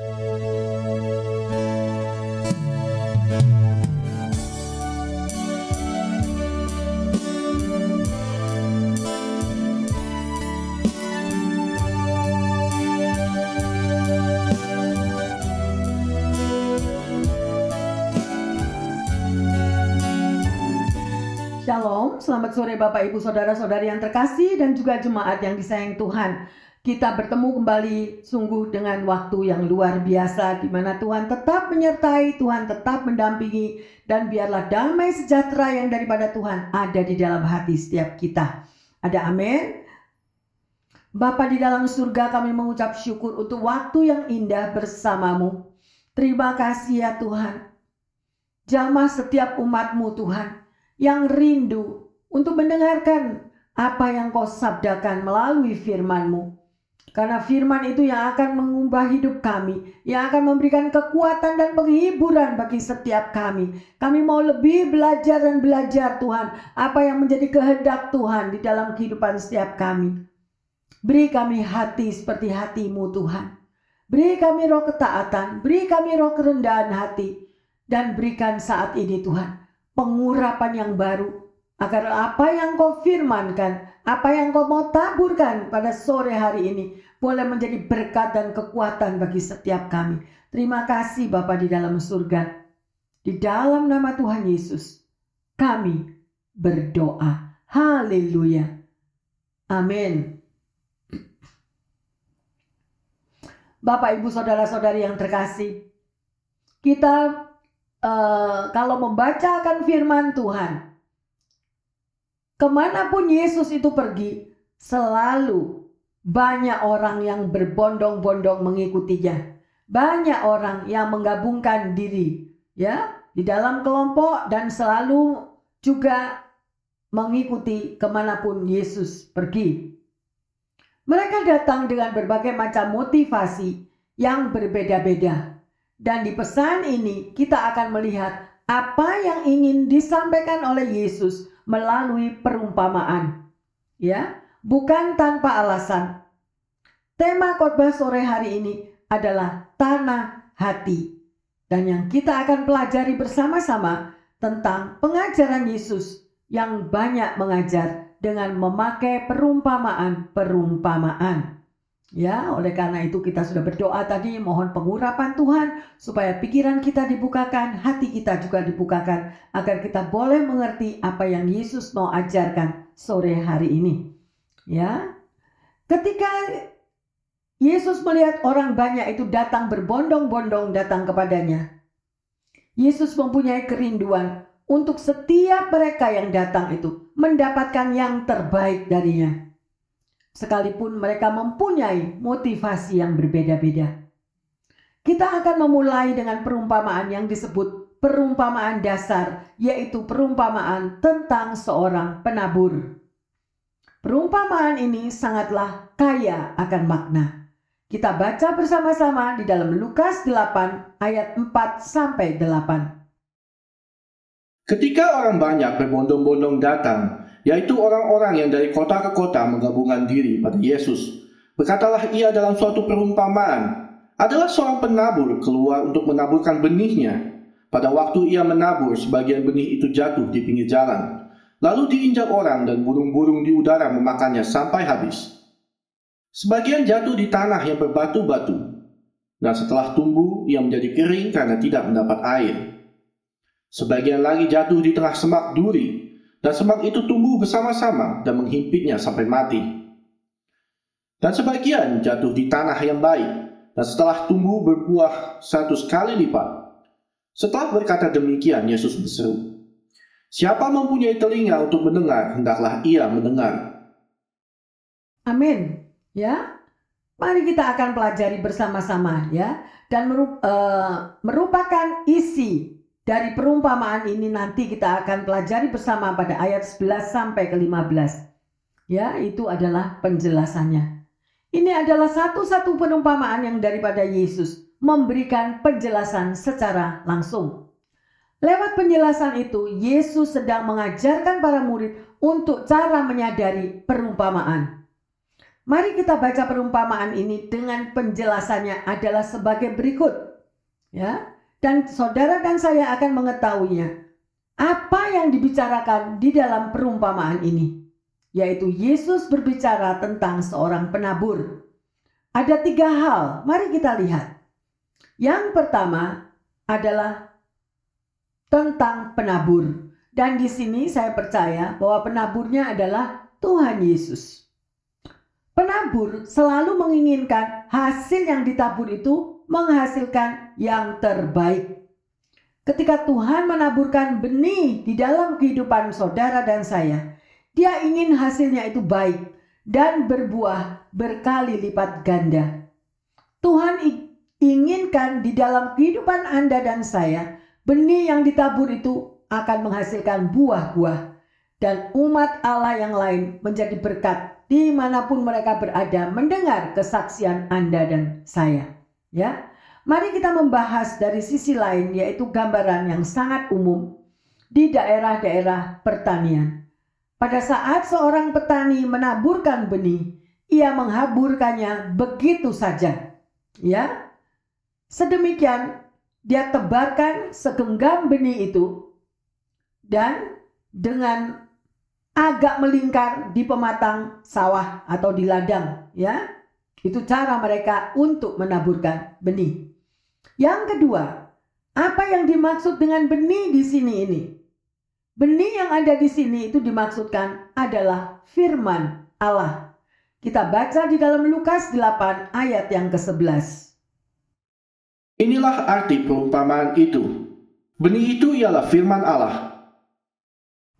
Shalom, selamat sore Bapak Ibu Saudara-saudari yang terkasih dan juga jemaat yang disayang Tuhan. Kita bertemu kembali sungguh dengan waktu yang luar biasa di mana Tuhan tetap menyertai, Tuhan tetap mendampingi dan biarlah damai sejahtera yang daripada Tuhan ada di dalam hati setiap kita. Ada amin. Bapa di dalam surga kami mengucap syukur untuk waktu yang indah bersamamu. Terima kasih ya Tuhan. Jamah setiap umatmu Tuhan yang rindu untuk mendengarkan apa yang kau sabdakan melalui firman-Mu. Karena firman itu yang akan mengubah hidup kami, yang akan memberikan kekuatan dan penghiburan bagi setiap kami. Kami mau lebih belajar dan belajar Tuhan, apa yang menjadi kehendak Tuhan di dalam kehidupan setiap kami. Beri kami hati seperti hatimu Tuhan. Beri kami roh ketaatan, beri kami roh kerendahan hati, dan berikan saat ini Tuhan pengurapan yang baru agar apa yang kau firmankan, apa yang kau mau taburkan pada sore hari ini boleh menjadi berkat dan kekuatan bagi setiap kami. Terima kasih Bapa di dalam surga. Di dalam nama Tuhan Yesus, kami berdoa. Haleluya. Amin. Bapak, Ibu, Saudara-saudari yang terkasih, kita uh, kalau membacakan firman Tuhan, ke mana pun Yesus itu pergi, selalu banyak orang yang berbondong-bondong mengikutinya. Banyak orang yang menggabungkan diri ya di dalam kelompok dan selalu juga mengikuti ke mana pun Yesus pergi. Mereka datang dengan berbagai macam motivasi yang berbeda-beda. Dan di pesan ini kita akan melihat apa yang ingin disampaikan oleh Yesus melalui perumpamaan. Ya, bukan tanpa alasan. Tema khotbah sore hari ini adalah tanah hati. Dan yang kita akan pelajari bersama-sama tentang pengajaran Yesus yang banyak mengajar dengan memakai perumpamaan-perumpamaan. Ya, oleh karena itu kita sudah berdoa tadi mohon pengurapan Tuhan supaya pikiran kita dibukakan, hati kita juga dibukakan agar kita boleh mengerti apa yang Yesus mau ajarkan sore hari ini. Ya. Ketika Yesus melihat orang banyak itu datang berbondong-bondong datang kepadanya. Yesus mempunyai kerinduan untuk setiap mereka yang datang itu mendapatkan yang terbaik darinya sekalipun mereka mempunyai motivasi yang berbeda-beda. Kita akan memulai dengan perumpamaan yang disebut perumpamaan dasar, yaitu perumpamaan tentang seorang penabur. Perumpamaan ini sangatlah kaya akan makna. Kita baca bersama-sama di dalam Lukas 8 ayat 4 sampai 8. Ketika orang banyak berbondong-bondong datang, yaitu orang-orang yang dari kota ke kota menggabungkan diri pada Yesus. Berkatalah ia dalam suatu perumpamaan, adalah seorang penabur keluar untuk menaburkan benihnya. Pada waktu ia menabur, sebagian benih itu jatuh di pinggir jalan. Lalu diinjak orang dan burung-burung di udara memakannya sampai habis. Sebagian jatuh di tanah yang berbatu-batu. Dan setelah tumbuh, ia menjadi kering karena tidak mendapat air. Sebagian lagi jatuh di tengah semak duri dan semak itu tumbuh bersama-sama dan menghimpitnya sampai mati. Dan sebagian jatuh di tanah yang baik, dan setelah tumbuh berbuah satu kali lipat. Setelah berkata demikian, Yesus berseru, Siapa mempunyai telinga untuk mendengar, hendaklah ia mendengar. Amin. Ya, mari kita akan pelajari bersama-sama ya, dan eh, merupakan isi dari perumpamaan ini nanti kita akan pelajari bersama pada ayat 11 sampai ke 15. Ya, itu adalah penjelasannya. Ini adalah satu-satu perumpamaan yang daripada Yesus memberikan penjelasan secara langsung. Lewat penjelasan itu, Yesus sedang mengajarkan para murid untuk cara menyadari perumpamaan. Mari kita baca perumpamaan ini dengan penjelasannya adalah sebagai berikut. Ya. Dan saudara dan saya akan mengetahuinya. Apa yang dibicarakan di dalam perumpamaan ini? Yaitu Yesus berbicara tentang seorang penabur. Ada tiga hal, mari kita lihat. Yang pertama adalah tentang penabur. Dan di sini saya percaya bahwa penaburnya adalah Tuhan Yesus. Penabur selalu menginginkan hasil yang ditabur itu menghasilkan yang terbaik. Ketika Tuhan menaburkan benih di dalam kehidupan saudara dan saya, Dia ingin hasilnya itu baik dan berbuah berkali lipat ganda. Tuhan inginkan di dalam kehidupan Anda dan saya, benih yang ditabur itu akan menghasilkan buah-buah, dan umat Allah yang lain menjadi berkat di mana pun mereka berada mendengar kesaksian Anda dan saya. Ya, mari kita membahas dari sisi lain yaitu gambaran yang sangat umum di daerah-daerah pertanian. Pada saat seorang petani menaburkan benih, ia menghaburkannya begitu saja. Ya, sedemikian dia tebarkan segenggam benih itu dan dengan agak melingkar di pematang sawah atau di ladang ya. Itu cara mereka untuk menaburkan benih. Yang kedua, apa yang dimaksud dengan benih di sini ini? Benih yang ada di sini itu dimaksudkan adalah firman Allah. Kita baca di dalam Lukas 8 ayat yang ke-11. Inilah arti perumpamaan itu. Benih itu ialah firman Allah.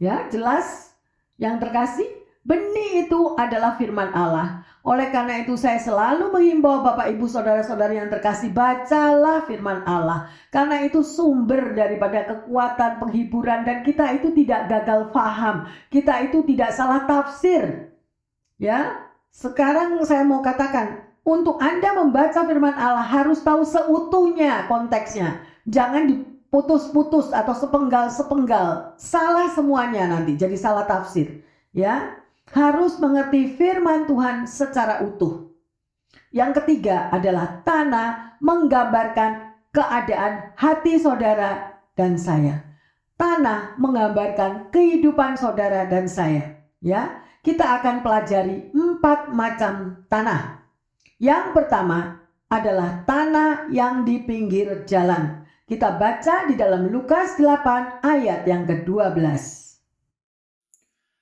Ya, jelas yang terkasih, benih itu adalah firman Allah. Oleh karena itu saya selalu menghimbau Bapak Ibu Saudara-saudari yang terkasih bacalah firman Allah. Karena itu sumber daripada kekuatan penghiburan dan kita itu tidak gagal faham. Kita itu tidak salah tafsir. Ya, sekarang saya mau katakan untuk Anda membaca firman Allah harus tahu seutuhnya konteksnya. Jangan di putus-putus atau sepenggal-sepenggal. Salah semuanya nanti jadi salah tafsir. Ya, harus mengerti firman Tuhan secara utuh. Yang ketiga adalah tanah menggambarkan keadaan hati saudara dan saya. Tanah menggambarkan kehidupan saudara dan saya. Ya, kita akan pelajari empat macam tanah. Yang pertama adalah tanah yang di pinggir jalan. Kita baca di dalam Lukas 8 ayat yang ke-12.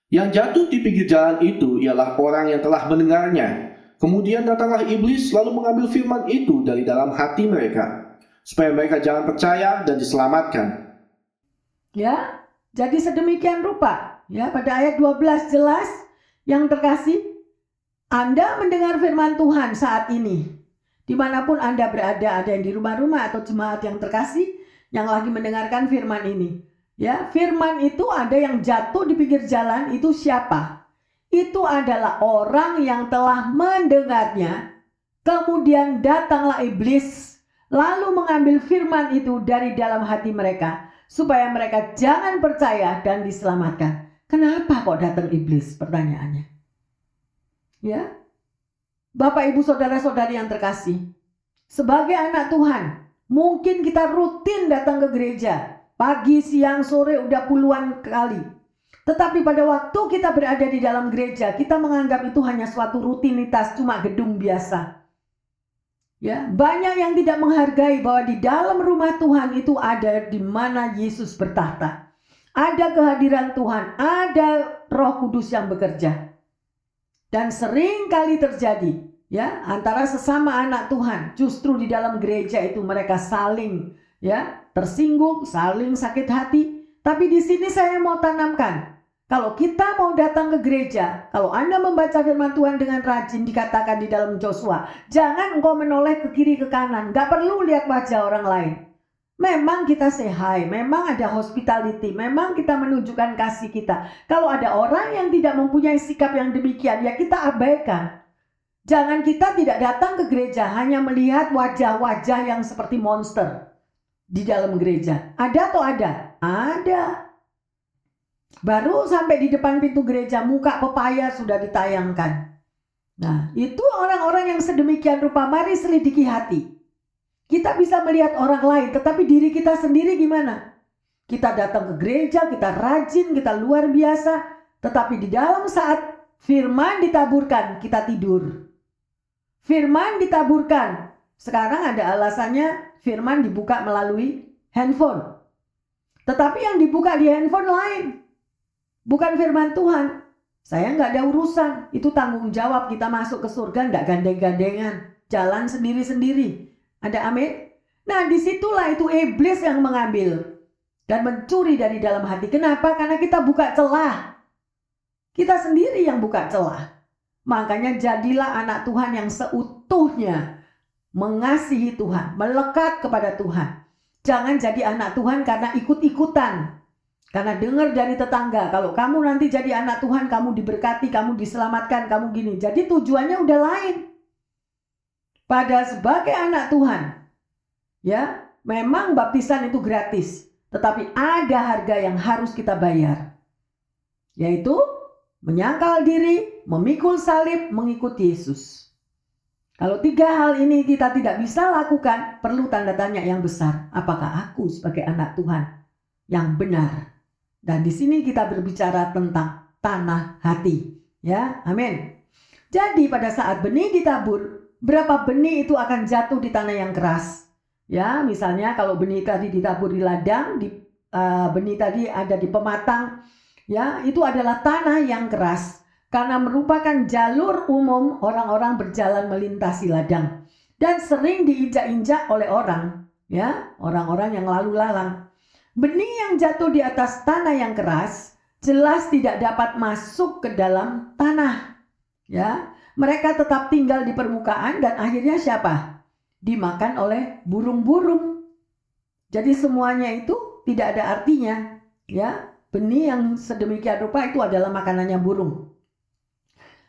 Yang jatuh di pinggir jalan itu ialah orang yang telah mendengarnya. Kemudian datanglah iblis lalu mengambil firman itu dari dalam hati mereka, supaya mereka jangan percaya dan diselamatkan. Ya, jadi sedemikian rupa. Ya, pada ayat 12 jelas yang terkasih, Anda mendengar firman Tuhan saat ini. Di mana pun Anda berada, ada yang di rumah-rumah atau jemaat yang terkasih yang lagi mendengarkan firman ini. Ya, firman itu ada yang jatuh di pinggir jalan itu siapa? Itu adalah orang yang telah mendengarnya. Kemudian datanglah iblis lalu mengambil firman itu dari dalam hati mereka supaya mereka jangan percaya dan diselamatkan. Kenapa kok datang iblis? Pertanyaannya. Ya, Bapak, Ibu, Saudara-saudari yang terkasih, sebagai anak Tuhan, mungkin kita rutin datang ke gereja, pagi, siang, sore, udah puluhan kali. Tetapi pada waktu kita berada di dalam gereja, kita menganggap itu hanya suatu rutinitas, cuma gedung biasa. Ya, banyak yang tidak menghargai bahwa di dalam rumah Tuhan itu ada di mana Yesus bertahta. Ada kehadiran Tuhan, ada Roh Kudus yang bekerja. Dan sering kali terjadi ya antara sesama anak Tuhan justru di dalam gereja itu mereka saling ya tersinggung saling sakit hati tapi di sini saya mau tanamkan kalau kita mau datang ke gereja kalau anda membaca firman Tuhan dengan rajin dikatakan di dalam Joshua jangan engkau menoleh ke kiri ke kanan nggak perlu lihat wajah orang lain Memang kita hi, memang ada hospitality, memang kita menunjukkan kasih kita. Kalau ada orang yang tidak mempunyai sikap yang demikian, ya kita abaikan. Jangan kita tidak datang ke gereja hanya melihat wajah-wajah yang seperti monster di dalam gereja. Ada atau ada? Ada. Baru sampai di depan pintu gereja muka pepaya sudah ditayangkan. Nah, itu orang-orang yang sedemikian rupa mari selidiki hati. Kita bisa melihat orang lain, tetapi diri kita sendiri gimana? Kita datang ke gereja, kita rajin, kita luar biasa, tetapi di dalam saat firman ditaburkan, kita tidur. Firman ditaburkan. Sekarang ada alasannya firman dibuka melalui handphone. Tetapi yang dibuka di handphone lain. Bukan firman Tuhan. Saya nggak ada urusan. Itu tanggung jawab kita masuk ke surga nggak gandeng-gandengan. Jalan sendiri-sendiri. Ada amin? Nah di situlah itu iblis yang mengambil. Dan mencuri dari dalam hati. Kenapa? Karena kita buka celah. Kita sendiri yang buka celah. Makanya jadilah anak Tuhan yang seutuhnya mengasihi Tuhan, melekat kepada Tuhan. Jangan jadi anak Tuhan karena ikut-ikutan. Karena dengar dari tetangga, kalau kamu nanti jadi anak Tuhan, kamu diberkati, kamu diselamatkan, kamu gini. Jadi tujuannya udah lain. Pada sebagai anak Tuhan, ya, memang baptisan itu gratis, tetapi ada harga yang harus kita bayar. Yaitu menyangkal diri, memikul salib, mengikuti Yesus. Kalau tiga hal ini kita tidak bisa lakukan, perlu tanda tanya yang besar. Apakah aku sebagai anak Tuhan yang benar? Dan di sini kita berbicara tentang tanah hati. Ya, amin. Jadi pada saat benih ditabur, berapa benih itu akan jatuh di tanah yang keras. Ya, misalnya kalau benih tadi ditabur di ladang, di uh, benih tadi ada di pematang, ya, itu adalah tanah yang keras karena merupakan jalur umum orang-orang berjalan melintasi ladang dan sering diinjak-injak oleh orang, ya, orang-orang yang lalu lalang. Benih yang jatuh di atas tanah yang keras jelas tidak dapat masuk ke dalam tanah. Ya, mereka tetap tinggal di permukaan dan akhirnya siapa? Dimakan oleh burung-burung. Jadi semuanya itu tidak ada artinya, ya. Benih yang sedemikian rupa itu adalah makanannya burung.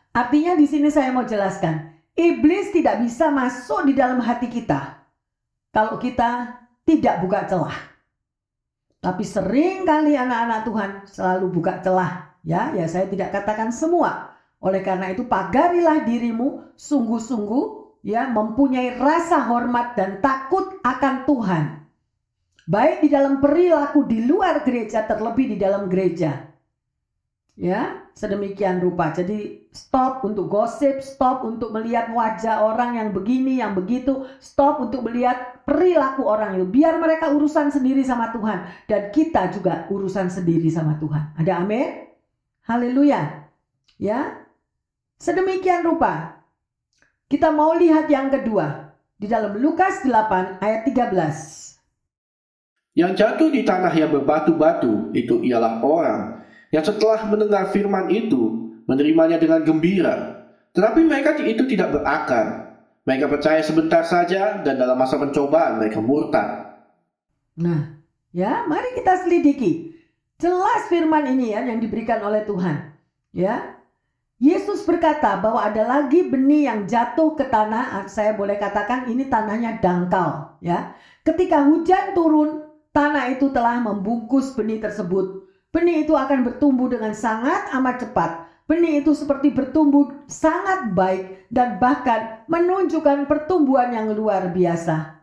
Artinya di sini saya mau jelaskan, iblis tidak bisa masuk di dalam hati kita kalau kita tidak buka celah. Tapi sering kali anak-anak Tuhan selalu buka celah. Ya, ya saya tidak katakan semua. Oleh karena itu pagarilah dirimu sungguh-sungguh ya mempunyai rasa hormat dan takut akan Tuhan. Baik di dalam perilaku di luar gereja terlebih di dalam gereja. Ya, sedemikian rupa. Jadi stop untuk gosip, stop untuk melihat wajah orang yang begini, yang begitu, stop untuk melihat perilaku orang itu. Biar mereka urusan sendiri sama Tuhan dan kita juga urusan sendiri sama Tuhan. Ada amin? Haleluya. Ya. Sedemikian rupa. Kita mau lihat yang kedua di dalam Lukas 8 ayat 13. Yang jatuh di tanah yang berbatu-batu itu ialah orang yang setelah mendengar firman itu menerimanya dengan gembira. Tetapi mereka itu tidak berakar. Mereka percaya sebentar saja dan dalam masa pencobaan mereka murtad. Nah, ya, mari kita selidiki. Jelas firman ini ya yang diberikan oleh Tuhan. Ya. Yesus berkata bahwa ada lagi benih yang jatuh ke tanah, saya boleh katakan ini tanahnya dangkal, ya. Ketika hujan turun, tanah itu telah membungkus benih tersebut Benih itu akan bertumbuh dengan sangat amat cepat. Benih itu seperti bertumbuh sangat baik dan bahkan menunjukkan pertumbuhan yang luar biasa.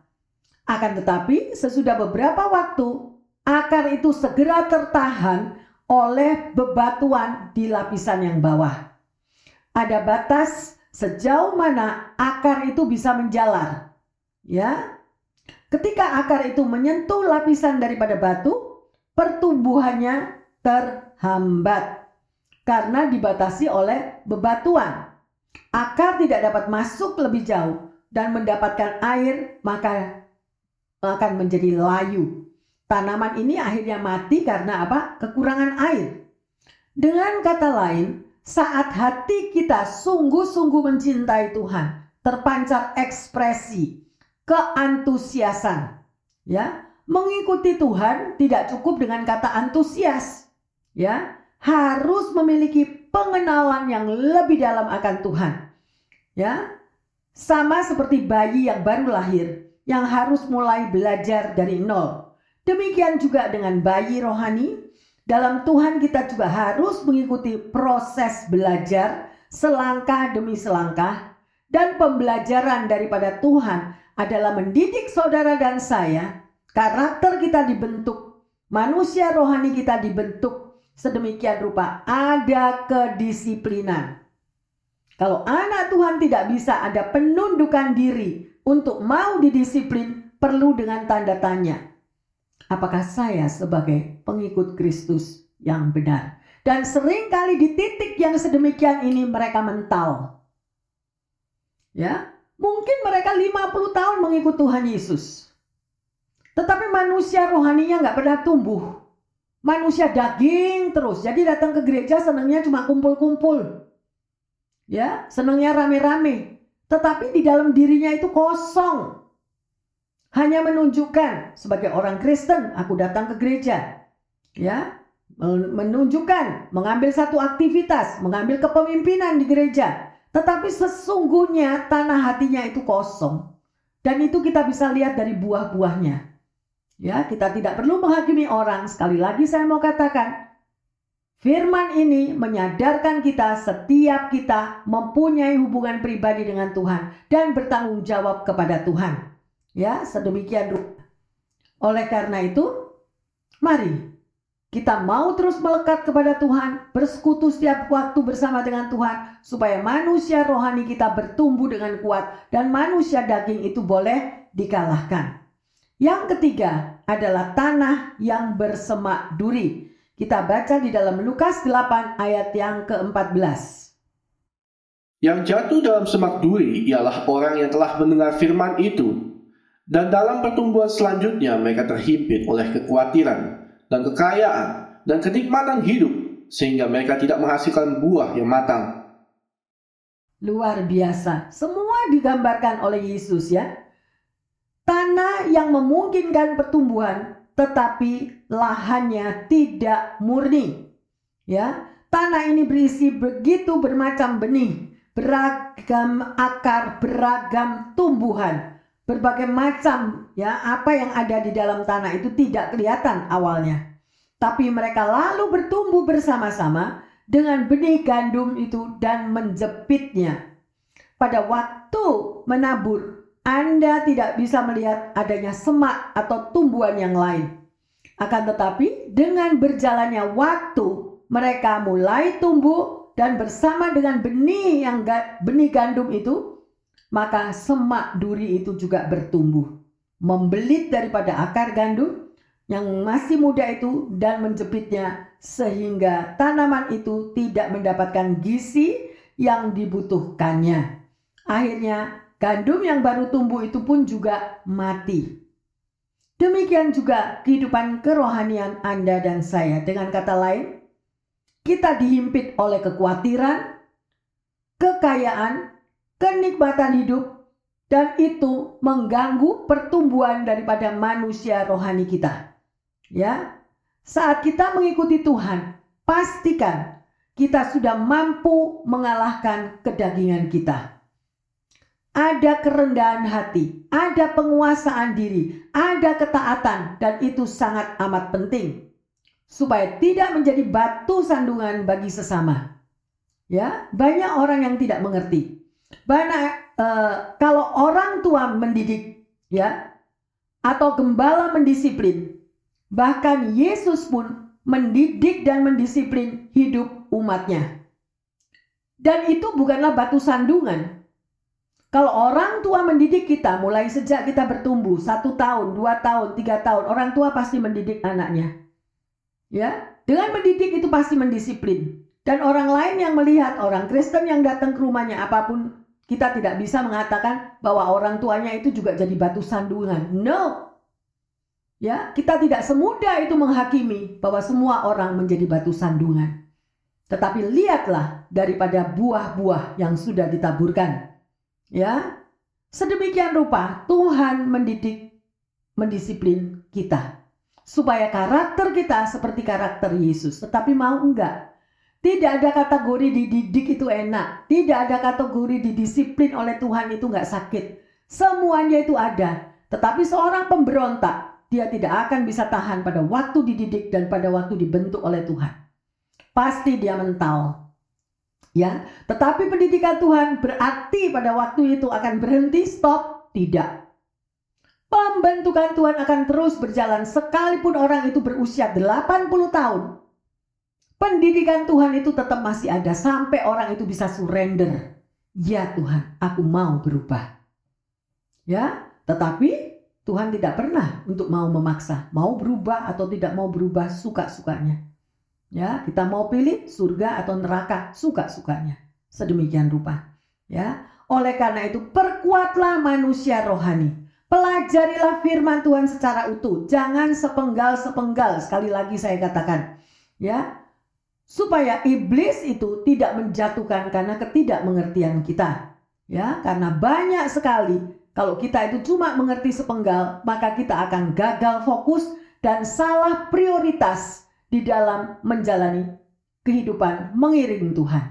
Akan tetapi, sesudah beberapa waktu, akar itu segera tertahan oleh bebatuan di lapisan yang bawah. Ada batas sejauh mana akar itu bisa menjalar. Ya. Ketika akar itu menyentuh lapisan daripada batu, pertumbuhannya terhambat karena dibatasi oleh bebatuan. Akar tidak dapat masuk lebih jauh dan mendapatkan air, maka akan menjadi layu. Tanaman ini akhirnya mati karena apa? Kekurangan air. Dengan kata lain, saat hati kita sungguh-sungguh mencintai Tuhan, terpancar ekspresi keantusiasan, ya, mengikuti Tuhan tidak cukup dengan kata antusias ya harus memiliki pengenalan yang lebih dalam akan Tuhan. Ya. Sama seperti bayi yang baru lahir yang harus mulai belajar dari nol. Demikian juga dengan bayi rohani, dalam Tuhan kita juga harus mengikuti proses belajar selangkah demi selangkah dan pembelajaran daripada Tuhan adalah mendidik saudara dan saya, karakter kita dibentuk, manusia rohani kita dibentuk sedemikian rupa ada kedisiplinan. Kalau anak Tuhan tidak bisa ada penundukan diri untuk mau didisiplin, perlu dengan tanda tanya. Apakah saya sebagai pengikut Kristus yang benar? Dan sering kali di titik yang sedemikian ini mereka mental. Ya, mungkin mereka 50 tahun mengikut Tuhan Yesus. Tetapi manusia rohaninya nggak pernah tumbuh. Manusia daging terus. Jadi datang ke gereja senangnya cuma kumpul-kumpul. Ya senangnya rame-rame. Tetapi di dalam dirinya itu kosong. Hanya menunjukkan sebagai orang Kristen aku datang ke gereja. Ya menunjukkan mengambil satu aktivitas mengambil kepemimpinan di gereja. Tetapi sesungguhnya tanah hatinya itu kosong. Dan itu kita bisa lihat dari buah-buahnya ya kita tidak perlu menghakimi orang sekali lagi saya mau katakan Firman ini menyadarkan kita setiap kita mempunyai hubungan pribadi dengan Tuhan dan bertanggung jawab kepada Tuhan. Ya, sedemikian rupa. Oleh karena itu, mari kita mau terus melekat kepada Tuhan, bersekutu setiap waktu bersama dengan Tuhan, supaya manusia rohani kita bertumbuh dengan kuat dan manusia daging itu boleh dikalahkan. Yang ketiga adalah tanah yang bersemak duri. Kita baca di dalam Lukas 8 ayat yang ke-14. Yang jatuh dalam semak duri ialah orang yang telah mendengar firman itu, dan dalam pertumbuhan selanjutnya mereka terhimpit oleh kekhawatiran dan kekayaan dan kenikmatan hidup, sehingga mereka tidak menghasilkan buah yang matang. Luar biasa, semua digambarkan oleh Yesus ya. Tanah yang memungkinkan pertumbuhan tetapi lahannya tidak murni. Ya, tanah ini berisi begitu bermacam benih, beragam akar, beragam tumbuhan, berbagai macam ya apa yang ada di dalam tanah itu tidak kelihatan awalnya. Tapi mereka lalu bertumbuh bersama-sama dengan benih gandum itu dan menjepitnya. Pada waktu menabur, anda tidak bisa melihat adanya semak atau tumbuhan yang lain. Akan tetapi, dengan berjalannya waktu, mereka mulai tumbuh dan bersama dengan benih yang benih gandum itu, maka semak duri itu juga bertumbuh, membelit daripada akar gandum yang masih muda itu dan menjepitnya sehingga tanaman itu tidak mendapatkan gizi yang dibutuhkannya. Akhirnya Gandum yang baru tumbuh itu pun juga mati. Demikian juga kehidupan kerohanian Anda dan saya. Dengan kata lain, kita dihimpit oleh kekhawatiran, kekayaan, kenikmatan hidup, dan itu mengganggu pertumbuhan daripada manusia rohani kita. Ya, saat kita mengikuti Tuhan, pastikan kita sudah mampu mengalahkan kedagingan kita ada kerendahan hati, ada penguasaan diri, ada ketaatan, dan itu sangat amat penting supaya tidak menjadi batu sandungan bagi sesama. Ya, banyak orang yang tidak mengerti. Banyak uh, kalau orang tua mendidik, ya, atau gembala mendisiplin, bahkan Yesus pun mendidik dan mendisiplin hidup umatnya. Dan itu bukanlah batu sandungan, kalau orang tua mendidik kita mulai sejak kita bertumbuh satu tahun, dua tahun, tiga tahun, orang tua pasti mendidik anaknya. Ya, dengan mendidik itu pasti mendisiplin. Dan orang lain yang melihat orang Kristen yang datang ke rumahnya apa pun kita tidak bisa mengatakan bahwa orang tuanya itu juga jadi batu sandungan. No. Ya, kita tidak semudah itu menghakimi bahwa semua orang menjadi batu sandungan. Tetapi lihatlah daripada buah-buah yang sudah ditaburkan Ya, sedemikian rupa Tuhan mendidik, mendisiplin kita supaya karakter kita seperti karakter Yesus. Tetapi mau enggak? Tidak ada kategori dididik itu enak. Tidak ada kategori didisiplin oleh Tuhan itu enggak sakit. Semuanya itu ada. Tetapi seorang pemberontak, dia tidak akan bisa tahan pada waktu dididik dan pada waktu dibentuk oleh Tuhan. Pasti dia mental. Ya, tetapi pendidikan Tuhan berarti pada waktu itu akan berhenti stop? Tidak. Pembentukan Tuhan akan terus berjalan sekalipun orang itu berusia 80 tahun. Pendidikan Tuhan itu tetap masih ada sampai orang itu bisa surrender. Ya Tuhan, aku mau berubah. Ya, tetapi Tuhan tidak pernah untuk mau memaksa, mau berubah atau tidak mau berubah suka-sukanya. Ya, kita mau pilih surga atau neraka suka-sukanya. Sedemikian rupa. Ya, oleh karena itu perkuatlah manusia rohani. Pelajarilah firman Tuhan secara utuh, jangan sepenggal-sepenggal. Sekali lagi saya katakan, ya, supaya iblis itu tidak menjatuhkan karena ketidakmengertian kita. Ya, karena banyak sekali kalau kita itu cuma mengerti sepenggal, maka kita akan gagal fokus dan salah prioritas di dalam menjalani kehidupan mengiring Tuhan.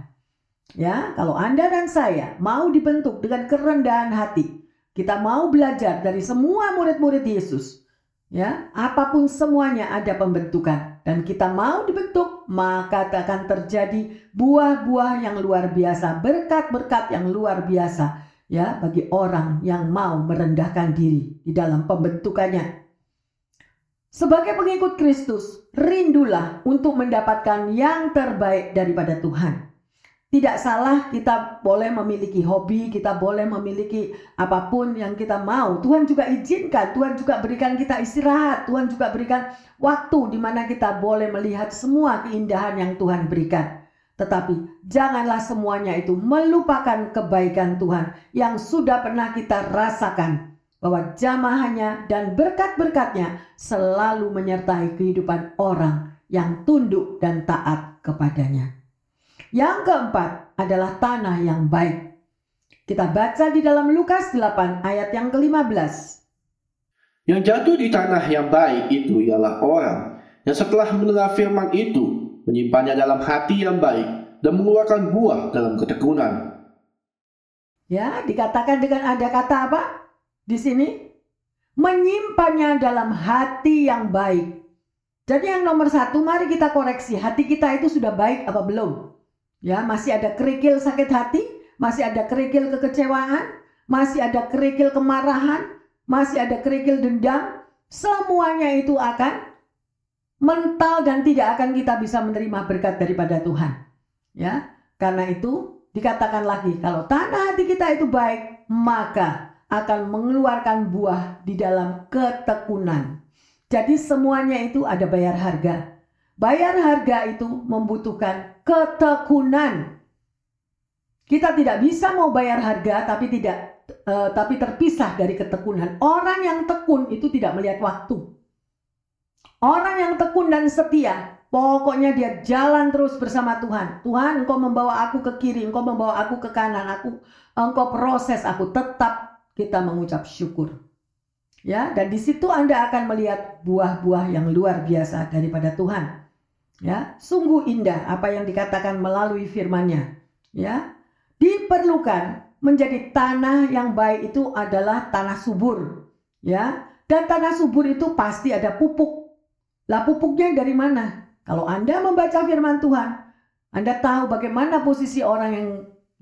Ya, kalau Anda dan saya mau dibentuk dengan kerendahan hati, kita mau belajar dari semua murid-murid Yesus. Ya, apa pun semuanya ada pembentukan dan kita mau dibentuk, maka akan terjadi buah-buah yang luar biasa, berkat-berkat yang luar biasa ya bagi orang yang mau merendahkan diri di dalam pembentukannya sebagai pengikut Kristus, rindulah untuk mendapatkan yang terbaik daripada Tuhan. Tidak salah kita boleh memiliki hobi, kita boleh memiliki apa pun yang kita mau. Tuhan juga izinkan, Tuhan juga berikan kita istirahat, Tuhan juga berikan waktu di mana kita boleh melihat semua keindahan yang Tuhan berikan. Tetapi janganlah semuanya itu melupakan kebaikan Tuhan yang sudah pernah kita rasakan bahwa jamahannya dan berkat-berkatnya selalu menyertai kehidupan orang yang tunduk dan taat kepadanya. Yang keempat adalah tanah yang baik. Kita baca di dalam Lukas 8 ayat yang ke-15. Yang jatuh di tanah yang baik itu ialah orang yang setelah mendengar firman itu menyimpannya dalam hati yang baik dan mengeluarkan buah dalam ketekunan. Ya, dikatakan dengan ada kata apa? Di sini menyimpannya dalam hati yang baik. Jadi yang nomor satu, mari kita koreksi hati kita itu sudah baik apa belum? Ya, masih ada kerikil sakit hati, masih ada kerikil kekecewaan, masih ada kerikil kemarahan, masih ada kerikil dendam. Semuanya itu akan mental dan tidak akan kita bisa menerima berkat daripada Tuhan. Ya, karena itu dikatakan lagi kalau tanah hati kita itu baik, maka akan mengeluarkan buah di dalam ketekunan. Jadi semuanya itu ada bayar harga. Bayar harga itu membutuhkan ketekunan. Kita tidak bisa mau bayar harga tapi tidak uh, tapi terpisah dari ketekunan. Orang yang tekun itu tidak melihat waktu. Orang yang tekun dan setia, pokoknya dia jalan terus bersama Tuhan. Tuhan, Engkau membawa aku ke kiri, Engkau membawa aku ke kanan, aku Engkau proses aku tetap kita mengucap syukur. Ya, dan di situ Anda akan melihat buah-buah yang luar biasa daripada Tuhan. Ya, sungguh indah apa yang dikatakan melalui firman-Nya. Ya, diperlukan menjadi tanah yang baik itu adalah tanah subur. Ya, dan tanah subur itu pasti ada pupuk. Lah pupuknya dari mana? Kalau Anda membaca firman Tuhan, Anda tahu bagaimana posisi orang yang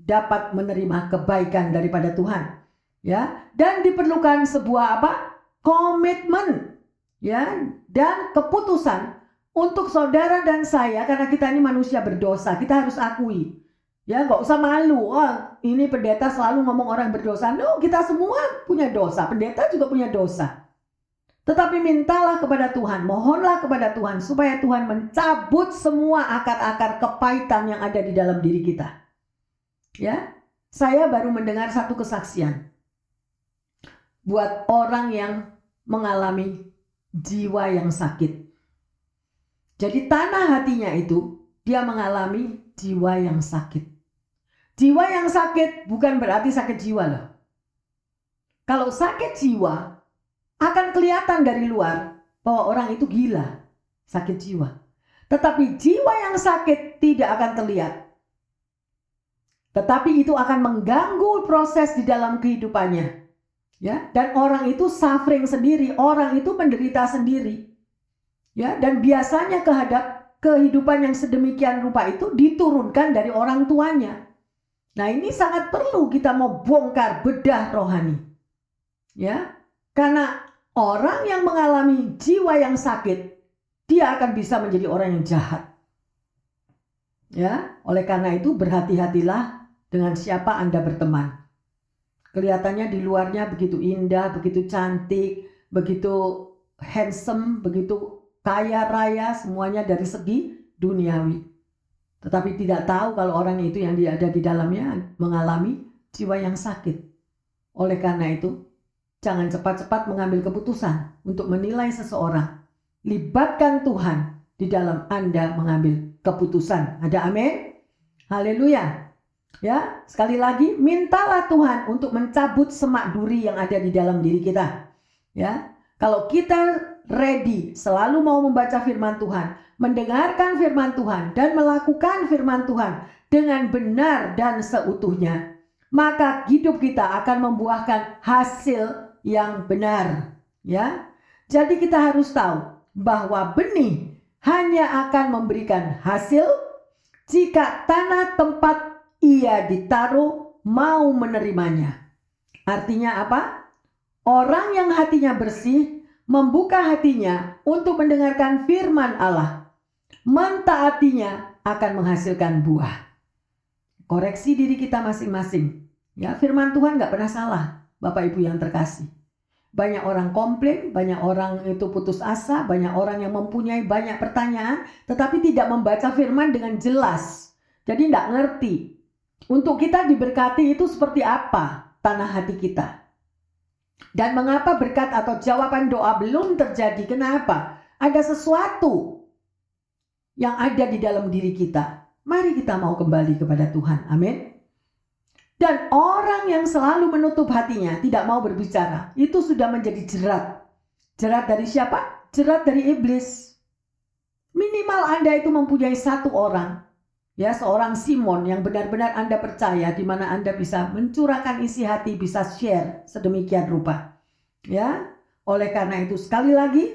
dapat menerima kebaikan daripada Tuhan ya dan diperlukan sebuah apa? Komitmen ya dan keputusan untuk saudara dan saya karena kita ini manusia berdosa kita harus akui. Ya nggak usah malu oh ini pendeta selalu ngomong orang berdosa. No kita semua punya dosa pendeta juga punya dosa. Tetapi mintalah kepada Tuhan mohonlah kepada Tuhan supaya Tuhan mencabut semua akar-akar kepahitan yang ada di dalam diri kita. Ya saya baru mendengar satu kesaksian buat orang yang mengalami jiwa yang sakit. Jadi tanah hatinya itu dia mengalami jiwa yang sakit. Jiwa yang sakit bukan berarti sakit jiwa loh. Kalau sakit jiwa akan kelihatan dari luar bahwa orang itu gila, sakit jiwa. Tetapi jiwa yang sakit tidak akan terlihat. Tetapi itu akan mengganggu proses di dalam kehidupannya ya dan orang itu suffering sendiri orang itu menderita sendiri ya dan biasanya kehadap kehidupan yang sedemikian rupa itu diturunkan dari orang tuanya. Nah, ini sangat perlu kita mau bongkar bedah rohani. Ya. Karena orang yang mengalami jiwa yang sakit, dia akan bisa menjadi orang yang jahat. Ya, oleh karena itu berhati-hatilah dengan siapa Anda berteman. Kelihatannya di luarnya begitu indah, begitu cantik, begitu handsome, begitu kaya raya, semuanya dari segi duniawi. Tetapi tidak tahu kalau orang itu yang dia ada di dalamnya mengalami jiwa yang sakit. Oleh karena itu, jangan cepat-cepat mengambil keputusan untuk menilai seseorang. Libatkan Tuhan di dalam Anda mengambil keputusan. Ada amin? Haleluya. Ya, sekali lagi mintalah Tuhan untuk mencabut semak duri yang ada di dalam diri kita. Ya. Kalau kita ready selalu mau membaca firman Tuhan, mendengarkan firman Tuhan dan melakukan firman Tuhan dengan benar dan seutuhnya, maka hidup kita akan membuahkan hasil yang benar, ya. Jadi kita harus tahu bahwa benih hanya akan memberikan hasil jika tanah tempat ia ditaruh mau menerimanya. Artinya apa? Orang yang hatinya bersih membuka hatinya untuk mendengarkan firman Allah. Mentaatinya akan menghasilkan buah. Koreksi diri kita masing-masing. Ya, firman Tuhan nggak pernah salah, Bapak Ibu yang terkasih. Banyak orang komplain, banyak orang itu putus asa, banyak orang yang mempunyai banyak pertanyaan, tetapi tidak membaca firman dengan jelas. Jadi tidak ngerti untuk kita diberkati itu seperti apa tanah hati kita? Dan mengapa berkat atau jawaban doa belum terjadi? Kenapa? Ada sesuatu yang ada di dalam diri kita. Mari kita mau kembali kepada Tuhan. Amin. Dan orang yang selalu menutup hatinya, tidak mau berbicara, itu sudah menjadi jerat. Jerat dari siapa? Jerat dari iblis. Minimal Anda itu mempunyai satu orang Ya, seorang Simon yang benar-benar Anda percaya di mana Anda bisa mencurahkan isi hati, bisa share sedemikian rupa. Ya. Oleh karena itu sekali lagi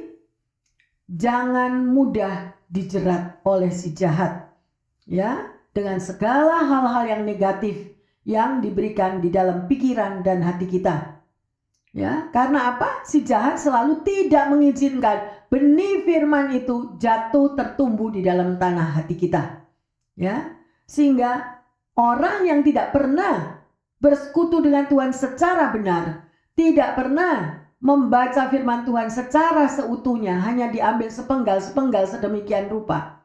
jangan mudah dijerat oleh si jahat. Ya, dengan segala hal-hal yang negatif yang diberikan di dalam pikiran dan hati kita. Ya, karena apa? Si jahat selalu tidak mengizinkan benih firman itu jatuh tertumbuh di dalam tanah hati kita ya sehingga orang yang tidak pernah bersekutu dengan Tuhan secara benar tidak pernah membaca firman Tuhan secara seutuhnya hanya diambil sepenggal-sepenggal sedemikian rupa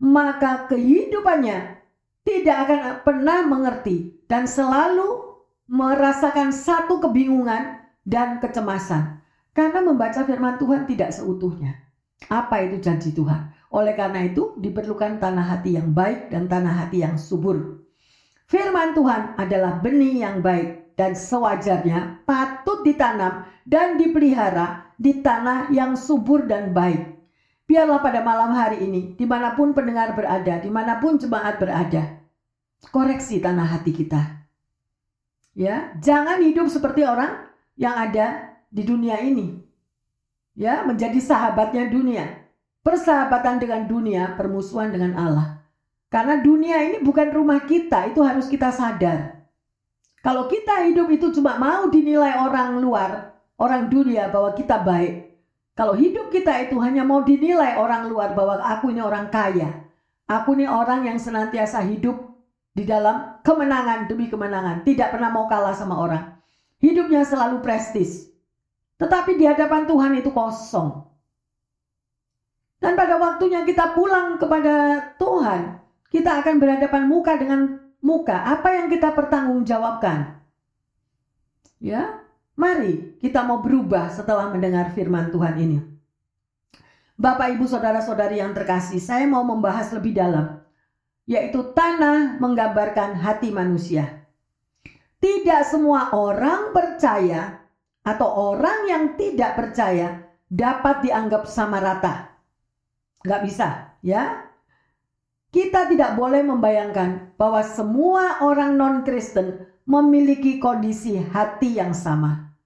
maka kehidupannya tidak akan pernah mengerti dan selalu merasakan satu kebingungan dan kecemasan karena membaca firman Tuhan tidak seutuhnya. Apa itu janji Tuhan? Oleh karena itu, diperlukan tanah hati yang baik dan tanah hati yang subur. Firman Tuhan adalah benih yang baik dan sewajarnya patut ditanam dan dipelihara di tanah yang subur dan baik. Biarlah pada malam hari ini, di mana pun pendengar berada, di mana pun jemaat berada, koreksi tanah hati kita. Ya, jangan hidup seperti orang yang ada di dunia ini. Ya, menjadi sahabatnya dunia persahabatan dengan dunia, permusuhan dengan Allah. Karena dunia ini bukan rumah kita, itu harus kita sadar. Kalau kita hidup itu cuma mau dinilai orang luar, orang dunia bahwa kita baik. Kalau hidup kita itu hanya mau dinilai orang luar bahwa aku ini orang kaya. Aku ini orang yang senantiasa hidup di dalam kemenangan demi kemenangan. Tidak pernah mau kalah sama orang. Hidupnya selalu prestis. Tetapi di hadapan Tuhan itu kosong. Dan pada waktunya kita pulang kepada Tuhan, kita akan berhadapan muka dengan muka. Apa yang kita pertanggungjawabkan? Ya, mari kita mau berubah setelah mendengar firman Tuhan ini. Bapak, Ibu, Saudara-saudari yang terkasih, saya mau membahas lebih dalam, yaitu tanah menggambarkan hati manusia. Tidak semua orang percaya atau orang yang tidak percaya dapat dianggap sama rata. Nggak bisa, ya. Kita tidak boleh membayangkan bahwa semua orang non-Kristen memiliki kondisi hati yang sama.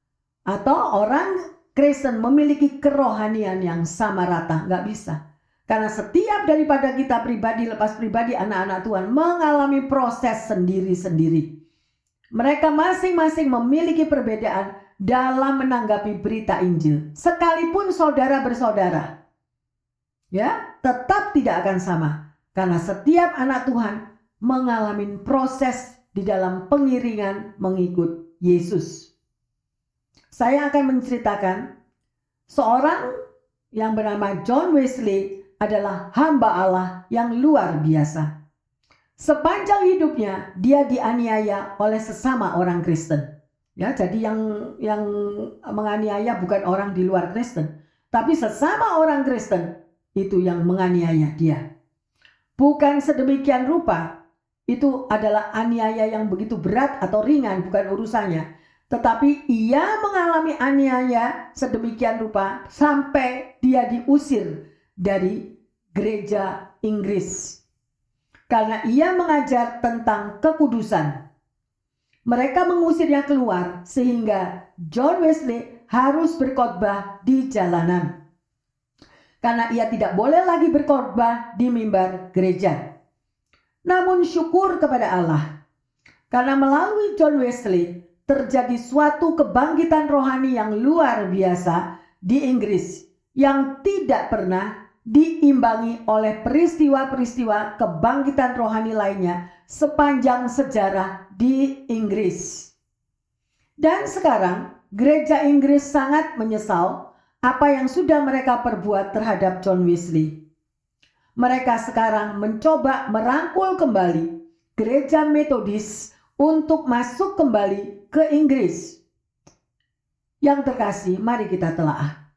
Atau orang Kristen memiliki kerohanian yang sama rata. Nggak bisa. Karena setiap daripada kita pribadi lepas pribadi anak-anak Tuhan mengalami proses sendiri-sendiri. Mereka masing-masing memiliki perbedaan dalam menanggapi berita Injil. Sekalipun saudara bersaudara. Ya, tetap tidak akan sama. Karena setiap anak Tuhan mengalami proses di dalam pengiringan mengikut Yesus. Saya akan menceritakan seorang yang bernama John Wesley adalah hamba Allah yang luar biasa. Sepanjang hidupnya dia dianiaya oleh sesama orang Kristen. Ya, jadi yang yang menganiaya bukan orang di luar Kristen, tapi sesama orang Kristen itu yang menganiaya dia. Bukan sedemikian rupa, itu adalah aniaya yang begitu berat atau ringan bukan urusannya. Tetapi ia mengalami aniaya sedemikian rupa sampai dia diusir dari gereja Inggris. Karena ia mengajar tentang kekudusan. Mereka mengusirnya keluar sehingga John Wesley harus berkhotbah di jalanan. Karena ia tidak boleh lagi berkhotbah di mimbar gereja. Namun syukur kepada Allah. Karena melalui John Wesley terjadi suatu kebangkitan rohani yang luar biasa di Inggris yang tidak pernah diimbangi oleh peristiwa-peristiwa kebangkitan rohani lainnya sepanjang sejarah di Inggris. Dan sekarang gereja Inggris sangat menyesal apa yang sudah mereka perbuat terhadap John Wesley. Mereka sekarang mencoba merangkul kembali gereja Metodis untuk masuk kembali ke Inggris. Yang terkasih, mari kita telaah.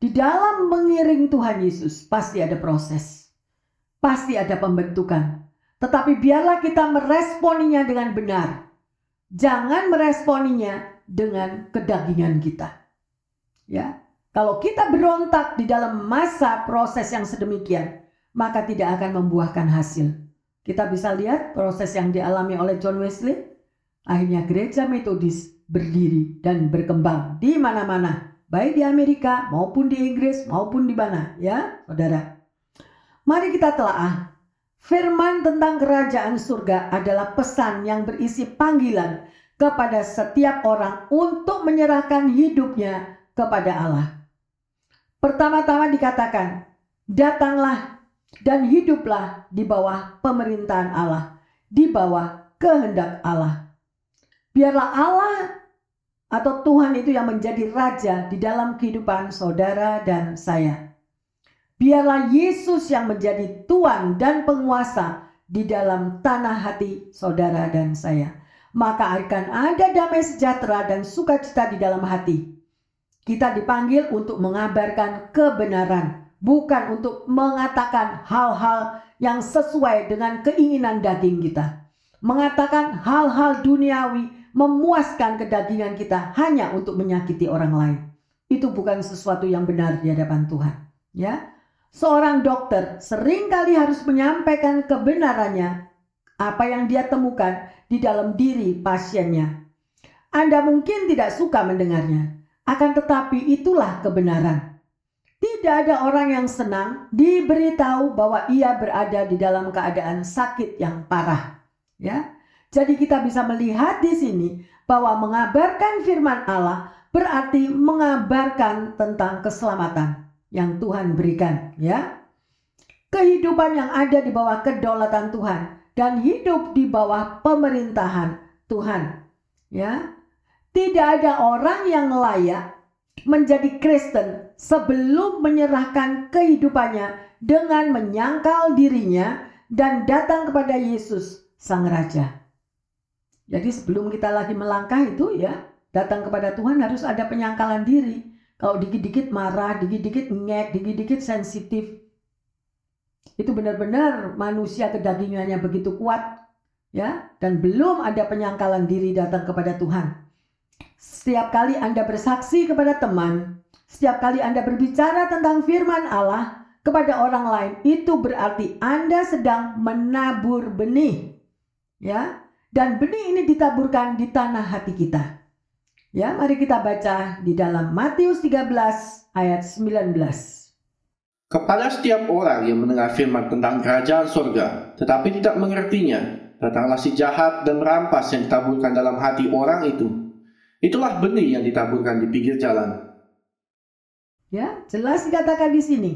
Di dalam mengiring Tuhan Yesus pasti ada proses. Pasti ada pembentukan. Tetapi biarlah kita meresponinya dengan benar. Jangan meresponinya dengan kedagingan kita. Ya. Kalau kita berontak di dalam masa proses yang sedemikian, maka tidak akan membuahkan hasil. Kita bisa lihat proses yang dialami oleh John Wesley. Akhirnya gereja metodis berdiri dan berkembang di mana-mana baik di Amerika maupun di Inggris maupun di mana ya saudara mari kita telaah firman tentang kerajaan surga adalah pesan yang berisi panggilan kepada setiap orang untuk menyerahkan hidupnya kepada Allah pertama-tama dikatakan datanglah dan hiduplah di bawah pemerintahan Allah di bawah kehendak Allah biarlah Allah atau Tuhan itu yang menjadi raja di dalam kehidupan saudara dan saya. Biarlah Yesus yang menjadi Tuhan dan penguasa di dalam tanah hati saudara dan saya. Maka akan ada damai sejahtera dan sukacita di dalam hati. Kita dipanggil untuk mengabarkan kebenaran, bukan untuk mengatakan hal-hal yang sesuai dengan keinginan daging kita. Mengatakan hal-hal duniawi memuaskan kedagingan kita hanya untuk menyakiti orang lain. Itu bukan sesuatu yang benar di hadapan Tuhan. Ya, seorang dokter sering kali harus menyampaikan kebenarannya apa yang dia temukan di dalam diri pasiennya. Anda mungkin tidak suka mendengarnya, akan tetapi itulah kebenaran. Tidak ada orang yang senang diberitahu bahwa ia berada di dalam keadaan sakit yang parah. Ya, jadi kita bisa melihat di sini bahwa mengabarkan firman Allah berarti mengabarkan tentang keselamatan yang Tuhan berikan, ya. Kehidupan yang ada di bawah kedaulatan Tuhan dan hidup di bawah pemerintahan Tuhan, ya. Tidak ada orang yang layak menjadi Kristen sebelum menyerahkan kehidupannya dengan menyangkal dirinya dan datang kepada Yesus Sang Raja. Jadi sebelum kita lagi melangkah itu ya datang kepada Tuhan harus ada penyangkalan diri. Kalau dikit-dikit marah, dikit-dikit ngek, dikit-dikit sensitif. Itu benar-benar manusia kedagingannya begitu kuat ya dan belum ada penyangkalan diri datang kepada Tuhan. Setiap kali Anda bersaksi kepada teman, setiap kali Anda berbicara tentang firman Allah kepada orang lain, itu berarti Anda sedang menabur benih. Ya, dan benih ini ditaburkan di tanah hati kita. Ya, mari kita baca di dalam Matius 13 ayat 19. Kepada setiap orang yang mendengar firman tentang kerajaan sorga, tetapi tidak mengertinya, datanglah si jahat dan merampas yang ditaburkan dalam hati orang itu. Itulah benih yang ditaburkan di pinggir jalan. Ya, jelas dikatakan di sini,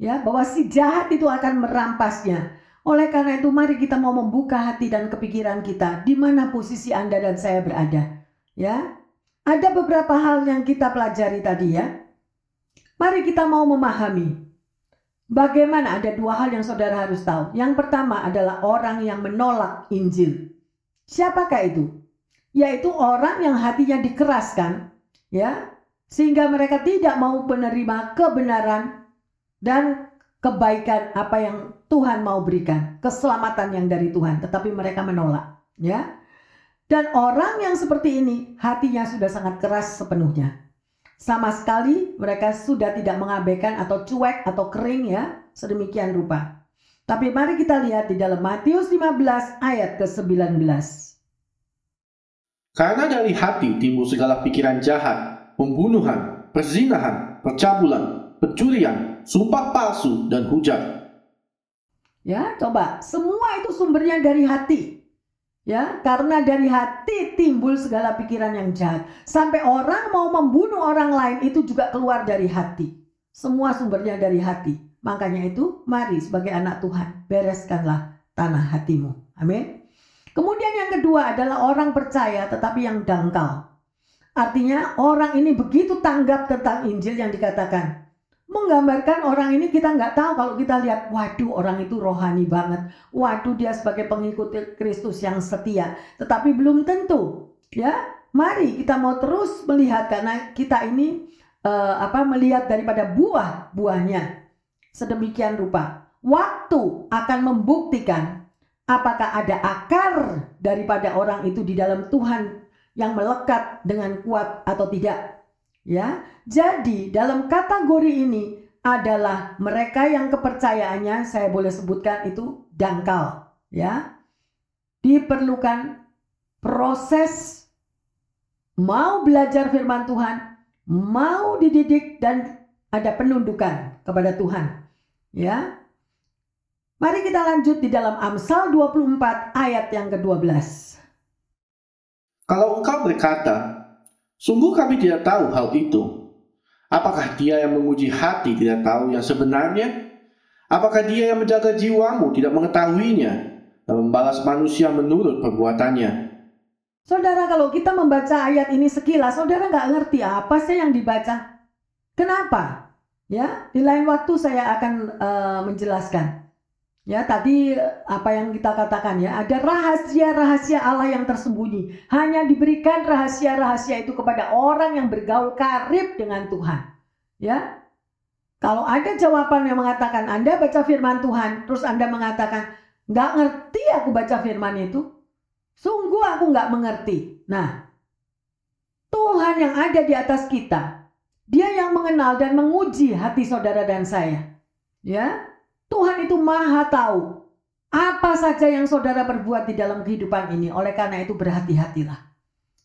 ya, bahwa si jahat itu akan merampasnya. Oleh karena itu, mari kita mau membuka hati dan kepikiran kita di mana posisi Anda dan saya berada. Ya, ada beberapa hal yang kita pelajari tadi ya. Mari kita mau memahami Bagaimana ada dua hal yang saudara harus tahu. Yang pertama adalah orang yang menolak Injil. Siapakah itu? Yaitu orang yang hatinya dikeraskan, ya, sehingga mereka tidak mau menerima kebenaran dan kebaikan apa yang Tuhan mau berikan, keselamatan yang dari Tuhan, tetapi mereka menolak, ya. Dan orang yang seperti ini hatinya sudah sangat keras sepenuhnya. Sama sekali mereka sudah tidak mengabaikan atau cuek atau kering ya, sedemikian rupa. Tapi mari kita lihat di dalam Matius 15 ayat ke-19. Karena dari hati timbul segala pikiran jahat, pembunuhan, perzinahan, percabulan, pencurian, sumpah palsu, dan hujat. Ya, coba. Semua itu sumbernya dari hati. Ya, karena dari hati timbul segala pikiran yang jahat. Sampai orang mau membunuh orang lain itu juga keluar dari hati. Semua sumbernya dari hati. Makanya itu, mari sebagai anak Tuhan, bereskanlah tanah hatimu. Amin. Kemudian yang kedua adalah orang percaya tetapi yang dangkal. Artinya orang ini begitu tanggap tentang Injil yang dikatakan. Menggambarkan orang ini kita nggak tahu kalau kita lihat waduh orang itu rohani banget. Waduh dia sebagai pengikut Kristus yang setia. Tetapi belum tentu ya. Mari kita mau terus melihat karena kita ini uh, apa melihat daripada buah buahnya sedemikian rupa. Waktu akan membuktikan apakah ada akar daripada orang itu di dalam Tuhan yang melekat dengan kuat atau tidak Ya, jadi dalam kategori ini adalah mereka yang kepercayaannya saya boleh sebutkan itu dangkal, ya. Diperlukan proses mau belajar firman Tuhan, mau dididik dan ada penundukan kepada Tuhan. Ya. Mari kita lanjut di dalam Amsal 24 ayat yang ke-12. Kalau engkau berkata, Sungguh kami tidak tahu hal itu. Apakah dia yang menguji hati tidak tahu yang sebenarnya? Apakah dia yang menjaga jiwamu tidak mengetahuinya dan membalas manusia menurut perbuatannya? Saudara, kalau kita membaca ayat ini sekilas, saudara nggak ngerti apa sih yang dibaca. Kenapa? Ya, di lain waktu saya akan uh, menjelaskan. Ya, tadi apa yang kita katakan ya, ada rahasia-rahasia Allah yang tersembunyi. Hanya diberikan rahasia-rahasia itu kepada orang yang bergaul karib dengan Tuhan. Ya. Kalau ada jawaban yang mengatakan Anda baca firman Tuhan, terus Anda mengatakan, nggak ngerti aku baca firman itu, sungguh aku nggak mengerti. Nah, Tuhan yang ada di atas kita, dia yang mengenal dan menguji hati saudara dan saya. Ya, Tuhan itu maha tahu apa saja yang saudara perbuat di dalam kehidupan ini. Oleh karena itu berhati-hatilah.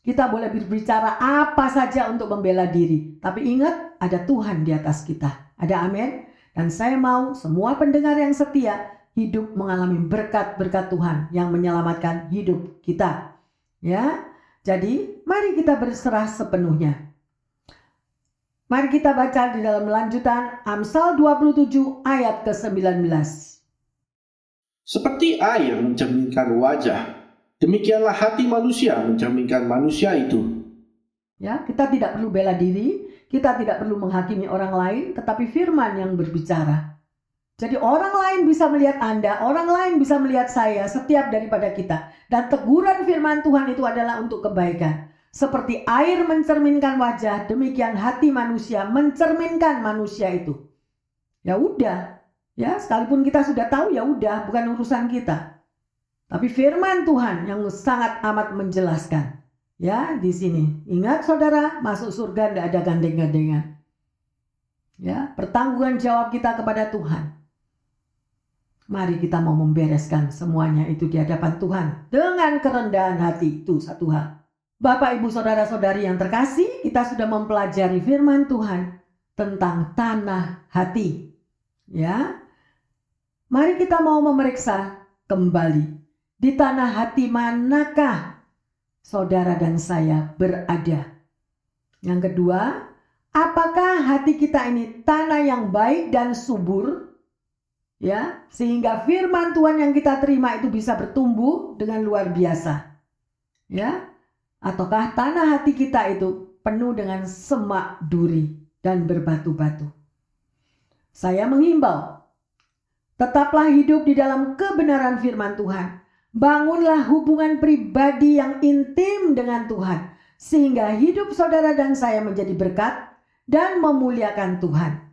Kita boleh berbicara apa saja untuk membela diri. Tapi ingat ada Tuhan di atas kita. Ada amin. Dan saya mau semua pendengar yang setia hidup mengalami berkat-berkat Tuhan yang menyelamatkan hidup kita. Ya. Jadi mari kita berserah sepenuhnya. Mari kita baca di dalam lanjutan Amsal 27 ayat ke-19. Seperti air mencerminkan wajah, demikianlah hati manusia mencerminkan manusia itu. Ya, kita tidak perlu bela diri, kita tidak perlu menghakimi orang lain, tetapi firman yang berbicara. Jadi orang lain bisa melihat Anda, orang lain bisa melihat saya, setiap daripada kita. Dan teguran firman Tuhan itu adalah untuk kebaikan. Seperti air mencerminkan wajah, demikian hati manusia mencerminkan manusia itu. Ya udah, ya sekalipun kita sudah tahu ya udah, bukan urusan kita. Tapi firman Tuhan yang sangat amat menjelaskan. Ya, di sini. Ingat saudara, masuk surga tidak ada gandeng-gandengan. Ya, pertanggungan jawab kita kepada Tuhan. Mari kita mau membereskan semuanya itu di hadapan Tuhan dengan kerendahan hati itu satu hal. Bapak, Ibu, Saudara-saudari yang terkasih, kita sudah mempelajari firman Tuhan tentang tanah hati. Ya. Mari kita mau memeriksa kembali di tanah hati manakah saudara dan saya berada. Yang kedua, apakah hati kita ini tanah yang baik dan subur? Ya, sehingga firman Tuhan yang kita terima itu bisa bertumbuh dengan luar biasa. Ya, ataukah tanah hati kita itu penuh dengan semak duri dan berbatu-batu? Saya menghimbau, tetaplah hidup di dalam kebenaran firman Tuhan. Bangunlah hubungan pribadi yang intim dengan Tuhan, sehingga hidup saudara dan saya menjadi berkat dan memuliakan Tuhan.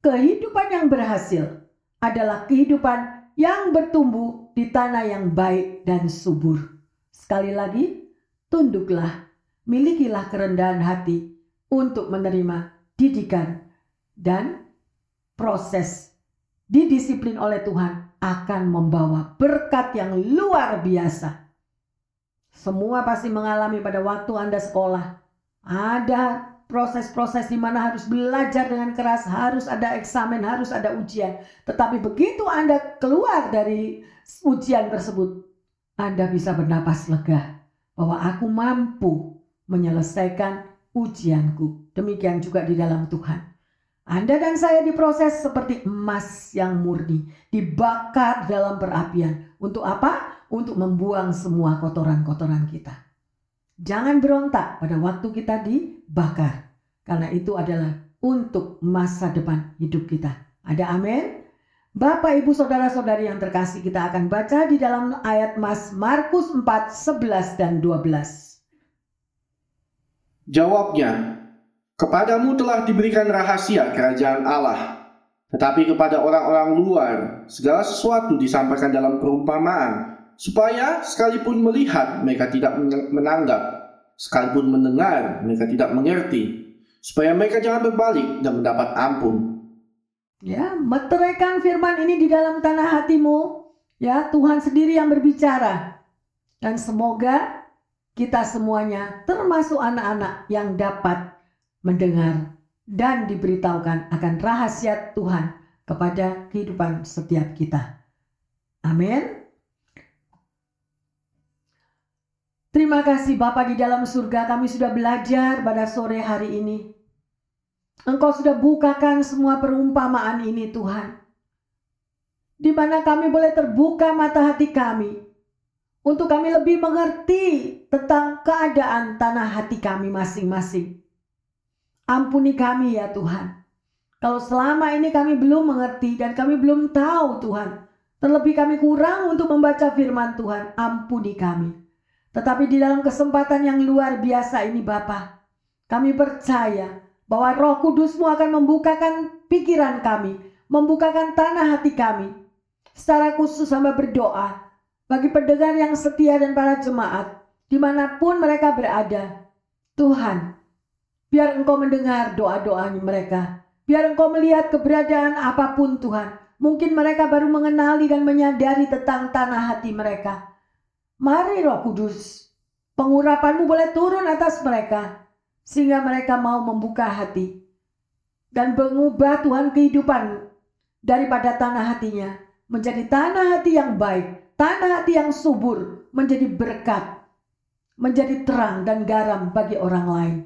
Kehidupan yang berhasil adalah kehidupan yang bertumbuh di tanah yang baik dan subur. Sekali lagi, tunduklah, milikilah kerendahan hati untuk menerima didikan dan proses didisiplin oleh Tuhan akan membawa berkat yang luar biasa. Semua pasti mengalami pada waktu Anda sekolah. Ada proses-proses di mana harus belajar dengan keras, harus ada eksamen, harus ada ujian. Tetapi begitu Anda keluar dari ujian tersebut, Anda bisa bernapas lega bahwa aku mampu menyelesaikan ujianku. Demikian juga di dalam Tuhan. Anda dan saya diproses seperti emas yang murni, dibakar dalam perapian. Untuk apa? Untuk membuang semua kotoran-kotoran kita. Jangan berontak pada waktu kita dibakar, karena itu adalah untuk masa depan hidup kita. Ada amin? Bapak, Ibu, Saudara-saudari yang terkasih, kita akan baca di dalam ayat Mas Markus 4, 11 dan 12. Jawabnya, Kepadamu telah diberikan rahasia kerajaan Allah, tetapi kepada orang-orang luar segala sesuatu disampaikan dalam perumpamaan, supaya sekalipun melihat mereka tidak menanggap, sekalipun mendengar mereka tidak mengerti, supaya mereka jangan berbalik dan mendapat ampun. Ya, meteraikan firman ini di dalam tanah hatimu. Ya, Tuhan sendiri yang berbicara. Dan semoga kita semuanya termasuk anak-anak yang dapat mendengar, dan diberitahukan akan rahasia Tuhan kepada kehidupan setiap kita. Amin. Terima kasih Bapak di dalam surga kami sudah belajar pada sore hari ini. Engkau sudah bukakan semua perumpamaan ini Tuhan. Di mana kami boleh terbuka mata hati kami. Untuk kami lebih mengerti tentang keadaan tanah hati kami masing-masing. Ampuni kami ya Tuhan. Kalau selama ini kami belum mengerti dan kami belum tahu Tuhan. Terlebih kami kurang untuk membaca firman Tuhan. Ampuni kami. Tetapi di dalam kesempatan yang luar biasa ini Bapa, kami percaya bahwa roh kudusmu akan membukakan pikiran kami. Membukakan tanah hati kami. Secara khusus sama berdoa bagi pendengar yang setia dan para jemaat di mana pun mereka berada. Tuhan, Biar engkau mendengar doa-doa mereka. Biar engkau melihat keberadaan apa pun Tuhan. Mungkin mereka baru mengenali dan menyadari tentang tanah hati mereka. Mari roh kudus, pengurapanmu boleh turun atas mereka. Sehingga mereka mau membuka hati. Dan mengubah Tuhan kehidupan daripada tanah hatinya. Menjadi tanah hati yang baik. Tanah hati yang subur. Menjadi berkat. Menjadi terang dan garam bagi orang lain.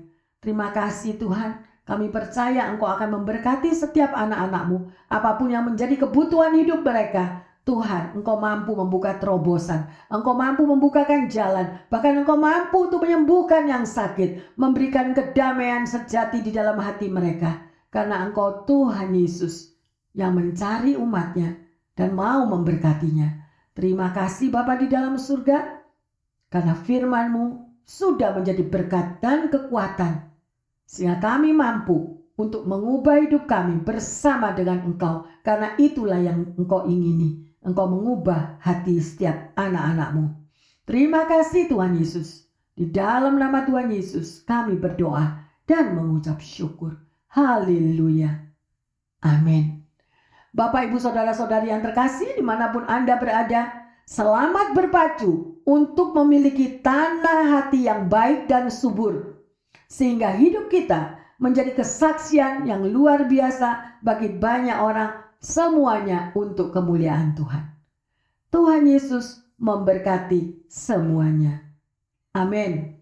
Terima kasih Tuhan. Kami percaya Engkau akan memberkati setiap anak-anakmu. Apa pun yang menjadi kebutuhan hidup mereka. Tuhan, Engkau mampu membuka terobosan. Engkau mampu membukakan jalan. Bahkan Engkau mampu untuk menyembuhkan yang sakit. Memberikan kedamaian sejati di dalam hati mereka. Karena Engkau Tuhan Yesus yang mencari umatnya dan mau memberkatinya. Terima kasih Bapa di dalam surga. Karena firmanmu sudah menjadi berkat dan kekuatan sehingga kami mampu untuk mengubah hidup kami bersama dengan Engkau, karena itulah yang Engkau ingini. Engkau mengubah hati setiap anak-anakmu. Terima kasih Tuhan Yesus. Di dalam nama Tuhan Yesus kami berdoa dan mengucap syukur. Haleluya. Amin. Bapak, Ibu, Saudara-saudari yang terkasih di mana pun Anda berada, selamat berpacu untuk memiliki tanah hati yang baik dan subur sehingga hidup kita menjadi kesaksian yang luar biasa bagi banyak orang semuanya untuk kemuliaan Tuhan. Tuhan Yesus memberkati semuanya. Amin.